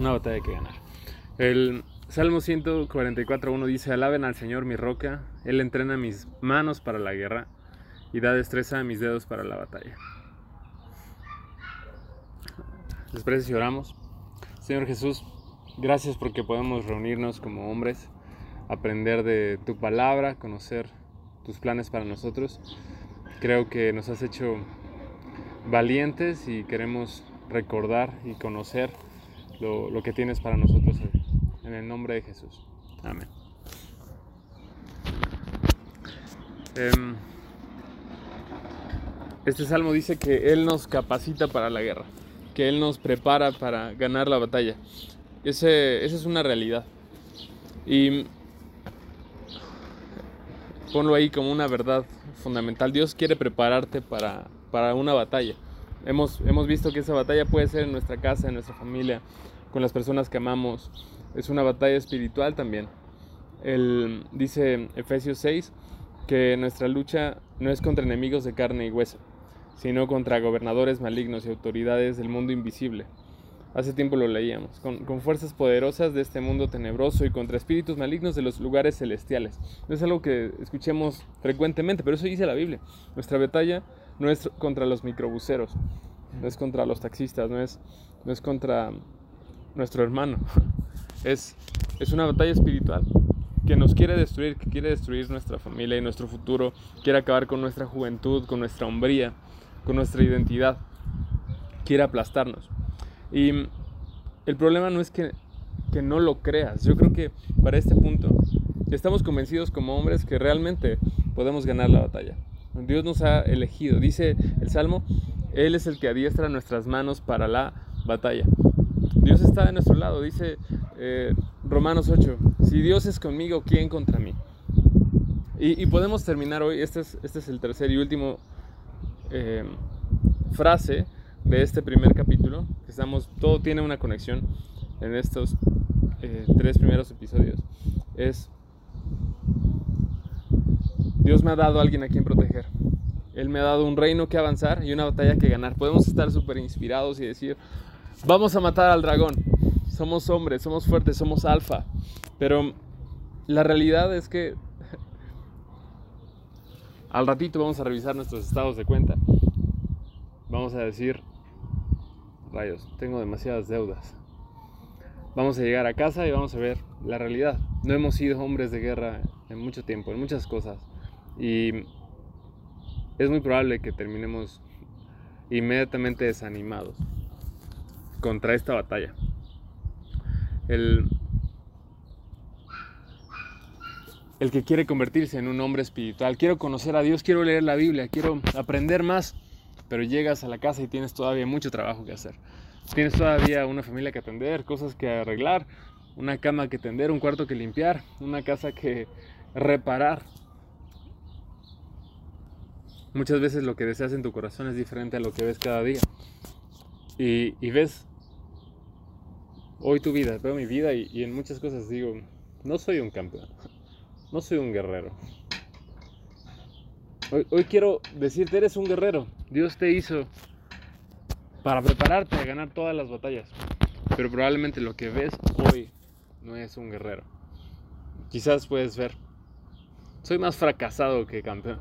una batalla que ganar. El Salmo 144.1 dice, alaben al Señor mi roca, Él entrena mis manos para la guerra y da destreza a mis dedos para la batalla. Después y oramos. Señor Jesús, gracias porque podemos reunirnos como hombres, aprender de tu palabra, conocer tus planes para nosotros. Creo que nos has hecho valientes y queremos recordar y conocer lo, que tienes para nosotros hoy. En el nombre de Jesús. Amén. Em, este salmo dice que Él nos capacita para la guerra, que Él nos prepara para ganar la batalla. Ese, esa es una realidad. Y ponlo ahí como una verdad fundamental. Dios quiere prepararte para, para una batalla. Hemos, hemos visto que esa batalla puede ser en nuestra casa, en nuestra familia, con las personas que amamos. Es una batalla espiritual también. El, dice Efesios 6 que nuestra lucha no es contra enemigos de carne y hueso, sino contra gobernadores malignos y autoridades del mundo invisible. Hace tiempo lo leíamos, con, con, fuerzas poderosas de este mundo tenebroso y contra espíritus malignos de los lugares celestiales. No es algo que escuchemos frecuentemente, pero eso dice la Biblia. Nuestra batalla no es contra los microbuseros, no es contra los taxistas, no es, no es contra nuestro hermano. Es, es una batalla espiritual que nos quiere destruir, que quiere destruir nuestra familia y nuestro futuro, quiere acabar con nuestra juventud, con nuestra hombría, con nuestra identidad, quiere aplastarnos. Y el problema no es que, que no lo creas, yo creo que para este punto estamos convencidos como hombres que realmente podemos ganar la batalla. Dios nos ha elegido, dice el Salmo, Él es el que adiestra nuestras manos para la batalla. Dios está de nuestro lado, dice eh, Romanos 8, si Dios es conmigo, ¿quién contra mí? Y, podemos terminar hoy, este es, este es, el tercer y último eh, frase de este primer capítulo, estamos, todo tiene una conexión en estos eh, tres primeros episodios, es Dios me ha dado a alguien a quien proteger. Él me ha dado un reino que avanzar y una batalla que ganar. Podemos estar súper inspirados y decir, vamos a matar al dragón. Somos hombres, somos fuertes, somos alfa. Pero la realidad es que al ratito vamos a revisar nuestros estados de cuenta. Vamos a decir, rayos, tengo demasiadas deudas. Vamos a llegar a casa y vamos a ver la realidad. No hemos sido hombres de guerra en mucho tiempo, en muchas cosas. Y es muy probable que terminemos inmediatamente desanimados contra esta batalla. El, el que quiere convertirse en un hombre espiritual, quiero conocer a Dios, quiero leer la Biblia, quiero aprender más, pero llegas a la casa y tienes todavía mucho trabajo que hacer. Tienes todavía una familia que atender, cosas que arreglar, una cama que tender, un cuarto que limpiar, una casa que reparar. Muchas veces lo que deseas en tu corazón es diferente a lo que ves cada día. Y, ves hoy tu vida, veo mi vida y, en muchas cosas digo, no soy un campeón, no soy un guerrero. Hoy, quiero decirte, eres un guerrero. Dios te hizo para prepararte a ganar todas las batallas. Pero probablemente lo que ves hoy no es un guerrero. Quizás puedes ver, soy más fracasado que campeón.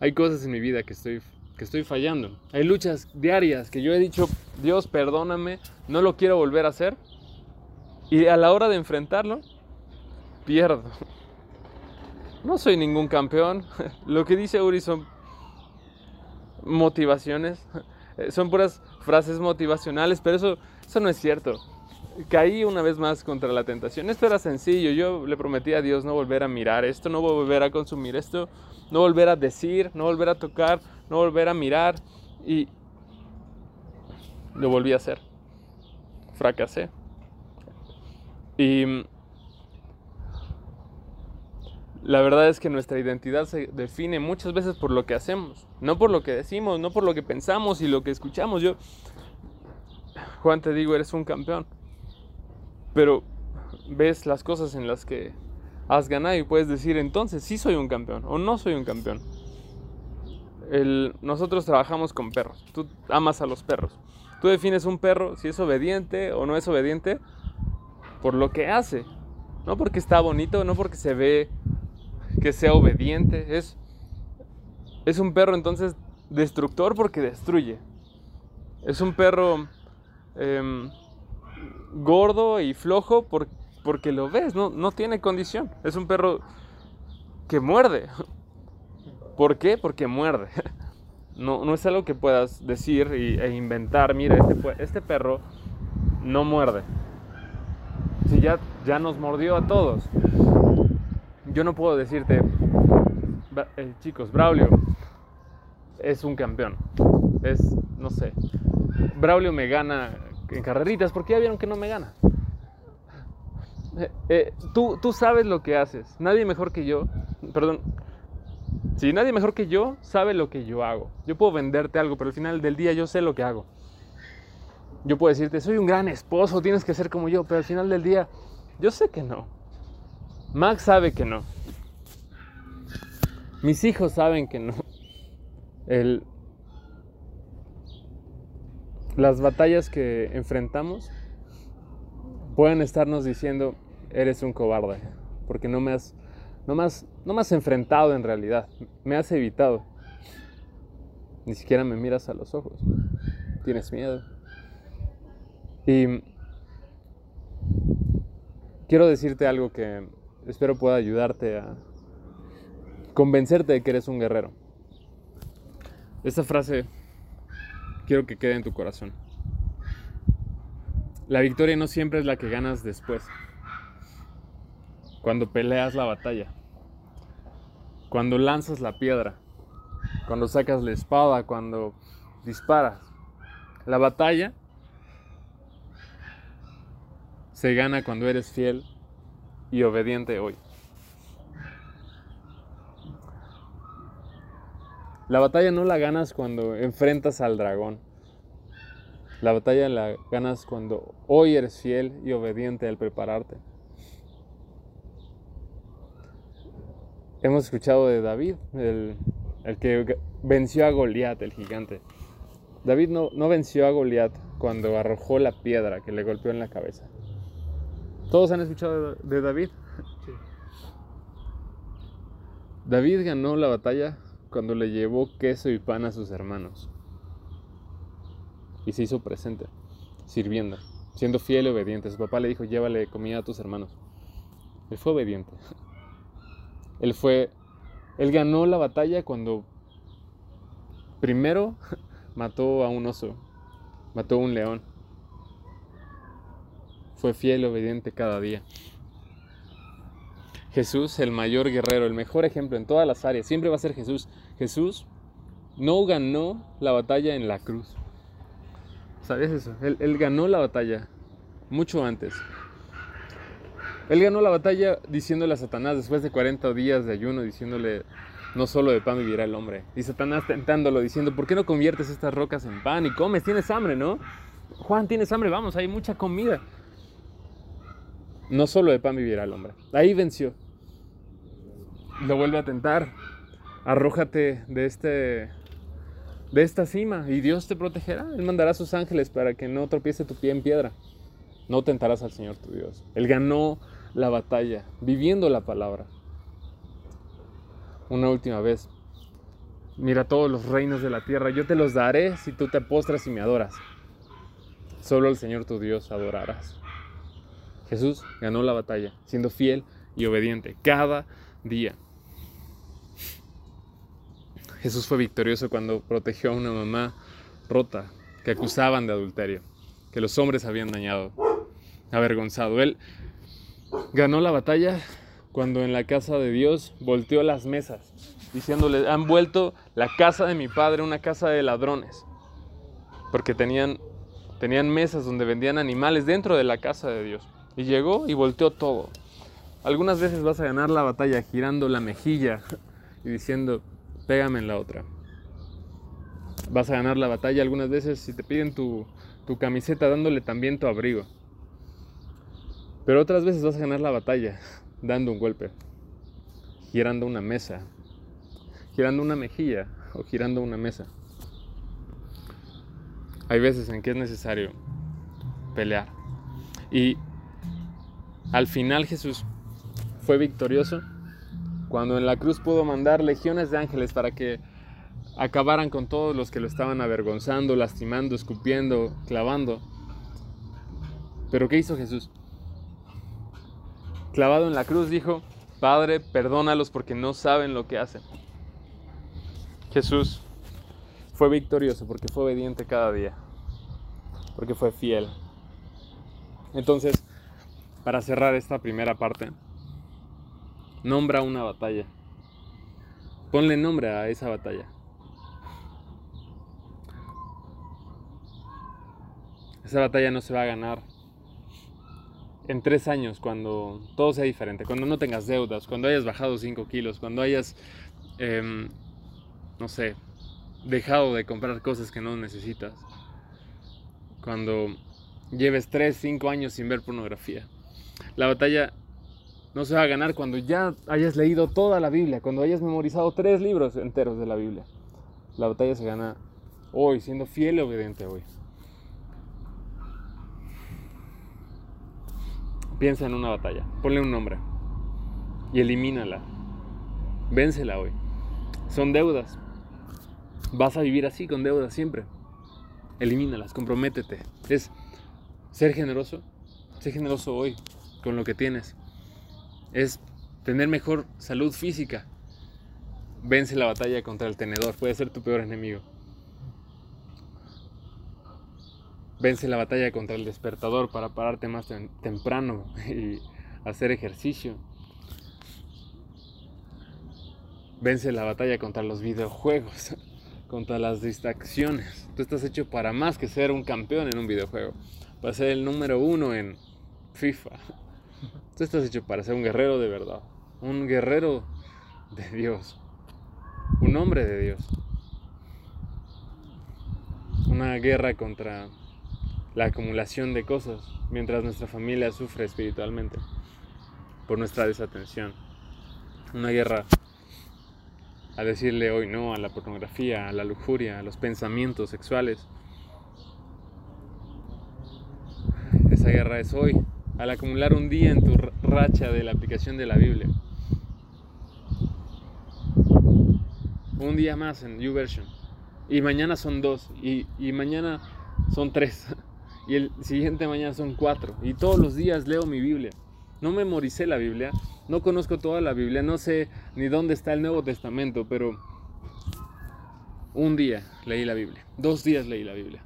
Hay cosas en mi vida que estoy, que estoy fallando. Hay luchas diarias que yo he dicho, Dios, perdóname, no lo quiero volver a hacer. Y a la hora de enfrentarlo, pierdo. No soy ningún campeón. Lo que dice Uri son motivaciones. Son puras frases motivacionales, pero eso, eso no es cierto. Caí una vez más contra la tentación. Esto era sencillo. Yo le prometí a Dios no volver a mirar esto, no volver a consumir esto no volver a decir, no volver a tocar, no volver a mirar. Y lo volví a hacer. Fracasé. Y la verdad es que nuestra identidad se define muchas veces por lo que hacemos, no por lo que decimos, no por lo que pensamos y lo que escuchamos. Yo, Juan, te digo, eres un campeón, pero ves las cosas en las que has ganado y puedes decir entonces sí soy un campeón o no soy un campeón. nosotros trabajamos con perros, tú amas a los perros Tú defines un perro si es obediente o no es obediente por lo que hace. No porque está bonito, no porque se ve que sea obediente. Es, es un perro entonces destructor porque destruye. Es un perro em, gordo y flojo porque lo ves, no, no tiene condición. Es un perro que muerde. ¿Por qué? Porque muerde. No, no es algo que puedas decir e inventar, mira, este, este perro no muerde. Si ya, ya nos mordió a todos. Yo no puedo decirte, eh, chicos, Braulio es un campeón. Es, no sé, Braulio me gana en carreritas porque ya vieron que no me gana. Eh, eh, tú, tú sabes lo que haces. Nadie mejor que yo, perdón, si nadie mejor que yo sabe lo que yo hago. Yo puedo venderte algo, pero al final del día yo sé lo que hago. Yo puedo decirte, soy un gran esposo, tienes que ser como yo, pero al final del día yo sé que no. Max sabe que no. Mis hijos saben que no. El, las batallas que enfrentamos pueden estarnos diciendo, eres un cobarde, porque no me has no más, no enfrentado en realidad, me has evitado. Ni siquiera me miras a los ojos. Tienes miedo. Y quiero decirte algo que espero pueda ayudarte a convencerte de que eres un guerrero. Esta frase quiero que quede en tu corazón. La victoria no siempre es la que ganas después cuando peleas la batalla, cuando lanzas la piedra, cuando sacas la espada, cuando disparas. La batalla se gana cuando eres fiel y obediente hoy. La batalla no la ganas cuando enfrentas al dragón. La batalla la ganas cuando hoy eres fiel y obediente al prepararte. Hemos escuchado de David, el, que venció a Goliat, el gigante. David no, no venció a Goliat cuando arrojó la piedra que le golpeó en la cabeza. ¿Todos han escuchado de David? Sí. David ganó la batalla cuando le llevó queso y pan a sus hermanos. Y se hizo presente, sirviendo, siendo fiel y obediente. Su papá le dijo, llévale comida a tus hermanos. Él fue obediente. Él fue, él ganó la batalla cuando primero mató a un oso, mató a un león. Fue fiel, obediente cada día. Jesús, el mayor guerrero, el mejor ejemplo en todas las áreas, siempre va a ser Jesús. Jesús no ganó la batalla en la cruz. ¿Sabes eso? Él, él ganó la batalla mucho antes. Él ganó la batalla diciéndole a Satanás después de 40 días de ayuno, diciéndole, no solo de pan vivirá el hombre. Y Satanás tentándolo, diciendo, ¿por qué no conviertes estas rocas en pan y comes? Tienes hambre, ¿no? Juan, tienes hambre, vamos, hay mucha comida. No solo de pan vivirá el hombre. Ahí venció. Lo vuelve a tentar. Arrójate de este de esta cima y Dios te protegerá. Él mandará a sus ángeles para que no tropiece tu pie en piedra. No tentarás al Señor tu Dios. Él ganó la batalla, viviendo la palabra. Una última vez. Mira todos los reinos de la tierra, yo te los daré si tú te postras y me adoras. Solo el Señor tu Dios adorarás. Jesús ganó la batalla, siendo fiel y obediente cada día. Jesús fue victorioso cuando protegió a una mamá rota que acusaban de adulterio, que los hombres habían dañado, avergonzado. Él ganó la batalla cuando en la casa de Dios volteó las mesas, diciéndole, han vuelto la casa de mi padre una casa de ladrones, porque tenían, tenían mesas donde vendían animales dentro de la casa de Dios. Y llegó y volteó todo. Algunas veces vas a ganar la batalla girando la mejilla y diciendo, pégame en la otra. Vas a ganar la batalla algunas veces si te piden tu, camiseta dándole también tu abrigo. Pero otras veces vas a ganar la batalla dando un golpe, girando una mesa, girando una mejilla o girando una mesa. hay veces en que es necesario pelear. Y al final Jesús fue victorioso cuando en la cruz pudo mandar legiones de ángeles para que acabaran con todos los que lo estaban avergonzando, lastimando, escupiendo, clavando. Pero ¿qué hizo Jesús? Clavado en la cruz dijo, Padre, perdónalos porque no saben lo que hacen. Jesús fue victorioso porque fue obediente cada día, porque fue fiel. Entonces, para cerrar esta primera parte, nombra una batalla. Ponle nombre a esa batalla. Esa batalla no se va a ganar en tres años cuando todo sea diferente, cuando no tengas deudas, cuando hayas bajado 5 kilos, cuando hayas, em, no sé, dejado de comprar cosas que no necesitas, cuando lleves 3, 5 años sin ver pornografía. La batalla no se va a ganar cuando ya hayas leído toda la Biblia, cuando hayas memorizado tres libros enteros de la Biblia. La batalla se gana hoy, siendo fiel y obediente hoy. Piensa en una batalla, ponle un nombre y elimínala. Vénsela hoy. Son deudas. Vas a vivir así con deudas siempre. Elimínalas, comprométete. Es ser generoso. Sé generoso hoy con lo que tienes. Es tener mejor salud física. Vence la batalla contra el tenedor. Puede ser tu peor enemigo. Vence la batalla contra el despertador para pararte más temprano y hacer ejercicio. Vence la batalla contra los videojuegos, contra las distracciones. Tú estás hecho para más que ser un campeón en un videojuego, para ser el número uno en FIFA. Tú estás hecho para ser un guerrero de verdad, un guerrero de Dios, un hombre de Dios. Una guerra contra la acumulación de cosas mientras nuestra familia sufre espiritualmente por nuestra desatención. Una guerra a decirle hoy no a la pornografía, a la lujuria, a los pensamientos sexuales. Esa guerra es hoy, al acumular un día en tu racha de la aplicación de la Biblia. Un día más en YouVersion. Y mañana son dos. Y, y mañana son tres. y el siguiente mañana son cuatro. Y todos los días leo mi Biblia. No memoricé la Biblia, no conozco toda la Biblia, no sé ni dónde está el Nuevo Testamento, pero un día leí la Biblia, dos días leí la Biblia.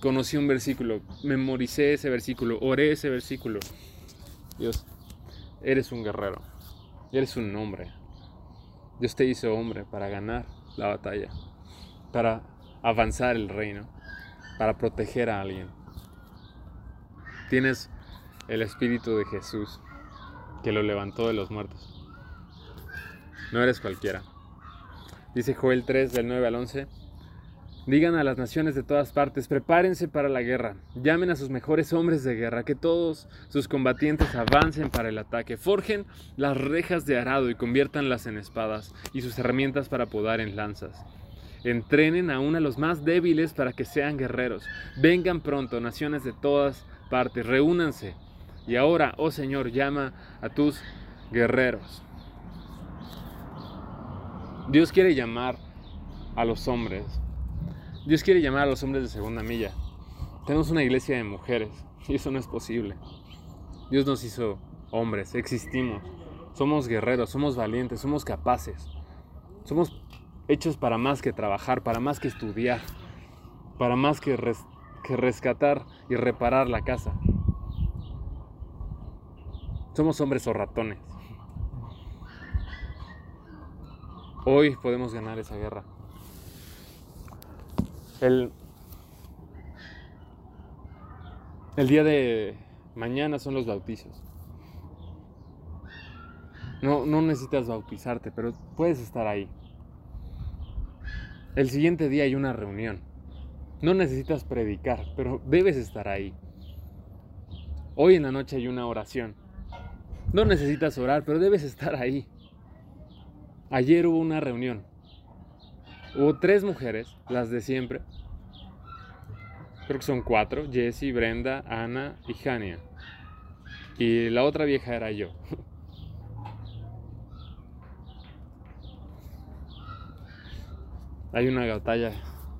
Conocí un versículo, memoricé ese versículo, oré ese versículo. Dios, eres un guerrero, eres un hombre. Dios te hizo hombre para ganar la batalla, para avanzar el reino, para proteger a alguien. Tienes el Espíritu de Jesús que lo levantó de los muertos. No eres cualquiera. Dice Joel 3 del 9 al 11. Digan a las naciones de todas partes, prepárense para la guerra, llamen a sus mejores hombres de guerra, que todos sus combatientes avancen para el ataque, forjen las rejas de arado y conviértanlas en espadas, y sus herramientas para podar en lanzas. Entrenen aún a los más débiles para que sean guerreros. Vengan pronto, naciones de todas partes, reúnanse. Y ahora, oh Señor, llama a tus guerreros. Dios quiere llamar a los hombres. Dios quiere llamar a los hombres de segunda milla. Tenemos una iglesia de mujeres y eso no es posible. Dios nos hizo hombres, existimos. Somos guerreros, somos valientes, somos capaces. Somos hechos para más que trabajar, para más que estudiar, para más que que rescatar y reparar la casa. Somos hombres o ratones. Hoy podemos ganar esa guerra. El, el día de mañana son los bautizos. No, no necesitas bautizarte, pero puedes estar ahí. El siguiente día hay una reunión. No necesitas predicar, pero debes estar ahí. Hoy en la noche hay una oración. No necesitas orar, pero debes estar ahí. Ayer hubo una reunión. Hubo tres mujeres, las de siempre. creo que son cuatro, Jessie, Brenda, Ana y Jania. Y la otra vieja era yo. Hay una batalla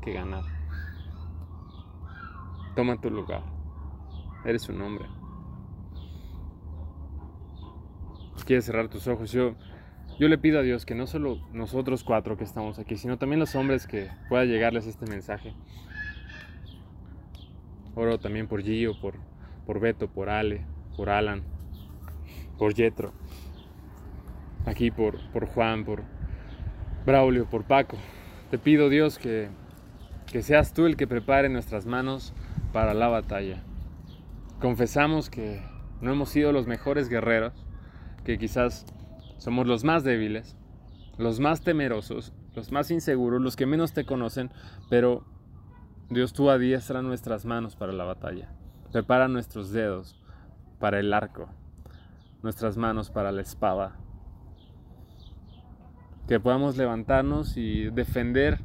que ganar. Toma tu lugar. Eres un hombre. Quieres cerrar tus ojos. Yo, yo le pido a Dios que no solo nosotros cuatro que estamos aquí, sino también los hombres que pueda llegarles este mensaje. Oro también por Gio, por, por Beto, por Ale, por Alan, por Jetro. Aquí por, por Juan, por Braulio, por Paco. Te pido Dios que, que seas tú el que prepare nuestras manos para la batalla. Confesamos que no hemos sido los mejores guerreros, que quizás somos los más débiles, los más temerosos, los más inseguros, los que menos te conocen, pero Dios tú adiestra nuestras manos para la batalla. Prepara nuestros dedos para el arco, nuestras manos para la espada. Que podamos levantarnos y defender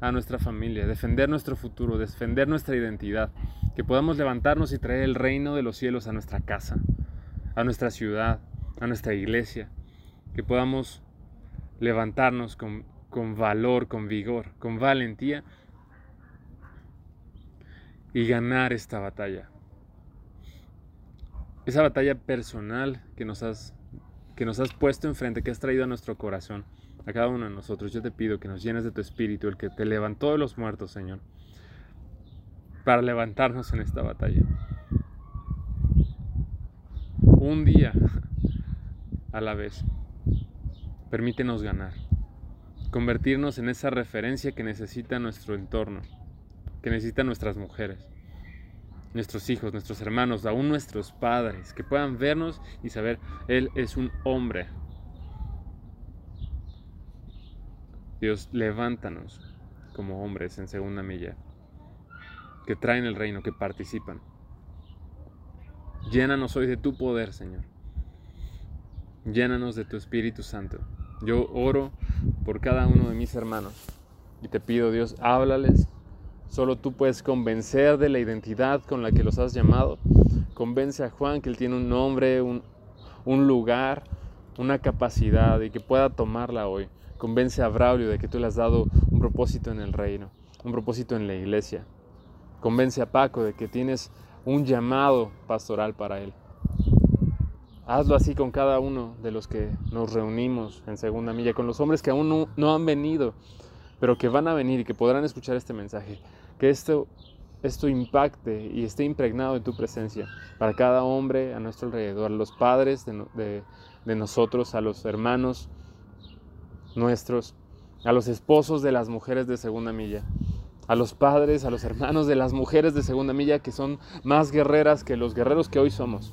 a nuestra familia, defender nuestro futuro, defender nuestra identidad. Que podamos levantarnos y traer el reino de los cielos a nuestra casa, a nuestra ciudad, a nuestra iglesia. Que podamos levantarnos con, con valor, con vigor, con valentía y ganar esta batalla. Esa batalla personal que nos has, que nos has puesto enfrente, que has traído a nuestro corazón, a cada uno de nosotros. Yo te pido que nos llenes de tu espíritu, el que te levantó de los muertos, Señor, para levantarnos en esta batalla. Un día a la vez. Permítenos ganar. Convertirnos en esa referencia que necesita nuestro entorno que necesitan nuestras mujeres, nuestros hijos, nuestros hermanos, aún nuestros padres, que puedan vernos y saber, Él es un hombre. Dios, levántanos como hombres en segunda milla, que traen el reino, que participan. Llénanos hoy de tu poder, Señor. Llénanos de tu Espíritu Santo. Yo oro por cada uno de mis hermanos y te pido, Dios, háblales Solo tú puedes convencer de la identidad con la que los has llamado. Convence a Juan que él tiene un nombre, un, lugar, una capacidad y que pueda tomarla hoy. Convence a Braulio de que tú le has dado un propósito en el reino, un propósito en la iglesia. Convence a Paco de que tienes un llamado pastoral para él. Hazlo así con cada uno de los que nos reunimos en segunda milla, con los hombres que aún no han venido pero que van a venir y que podrán escuchar este mensaje. Que esto, esto impacte y esté impregnado de tu presencia para cada hombre a nuestro alrededor, a los padres de, de nosotros, a los hermanos nuestros, a los esposos de las mujeres de segunda milla, a los padres, a los hermanos de las mujeres de segunda milla que son más guerreras que los guerreros que hoy somos,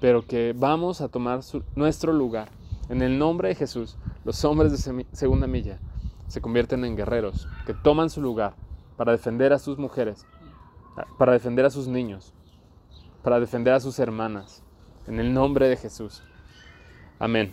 pero que vamos a tomar nuestro lugar. En el nombre de Jesús, los hombres de segunda milla se convierten en guerreros, que toman su lugar para defender a sus mujeres, para defender a sus niños, para defender a sus hermanas, en el nombre de Jesús. Amén.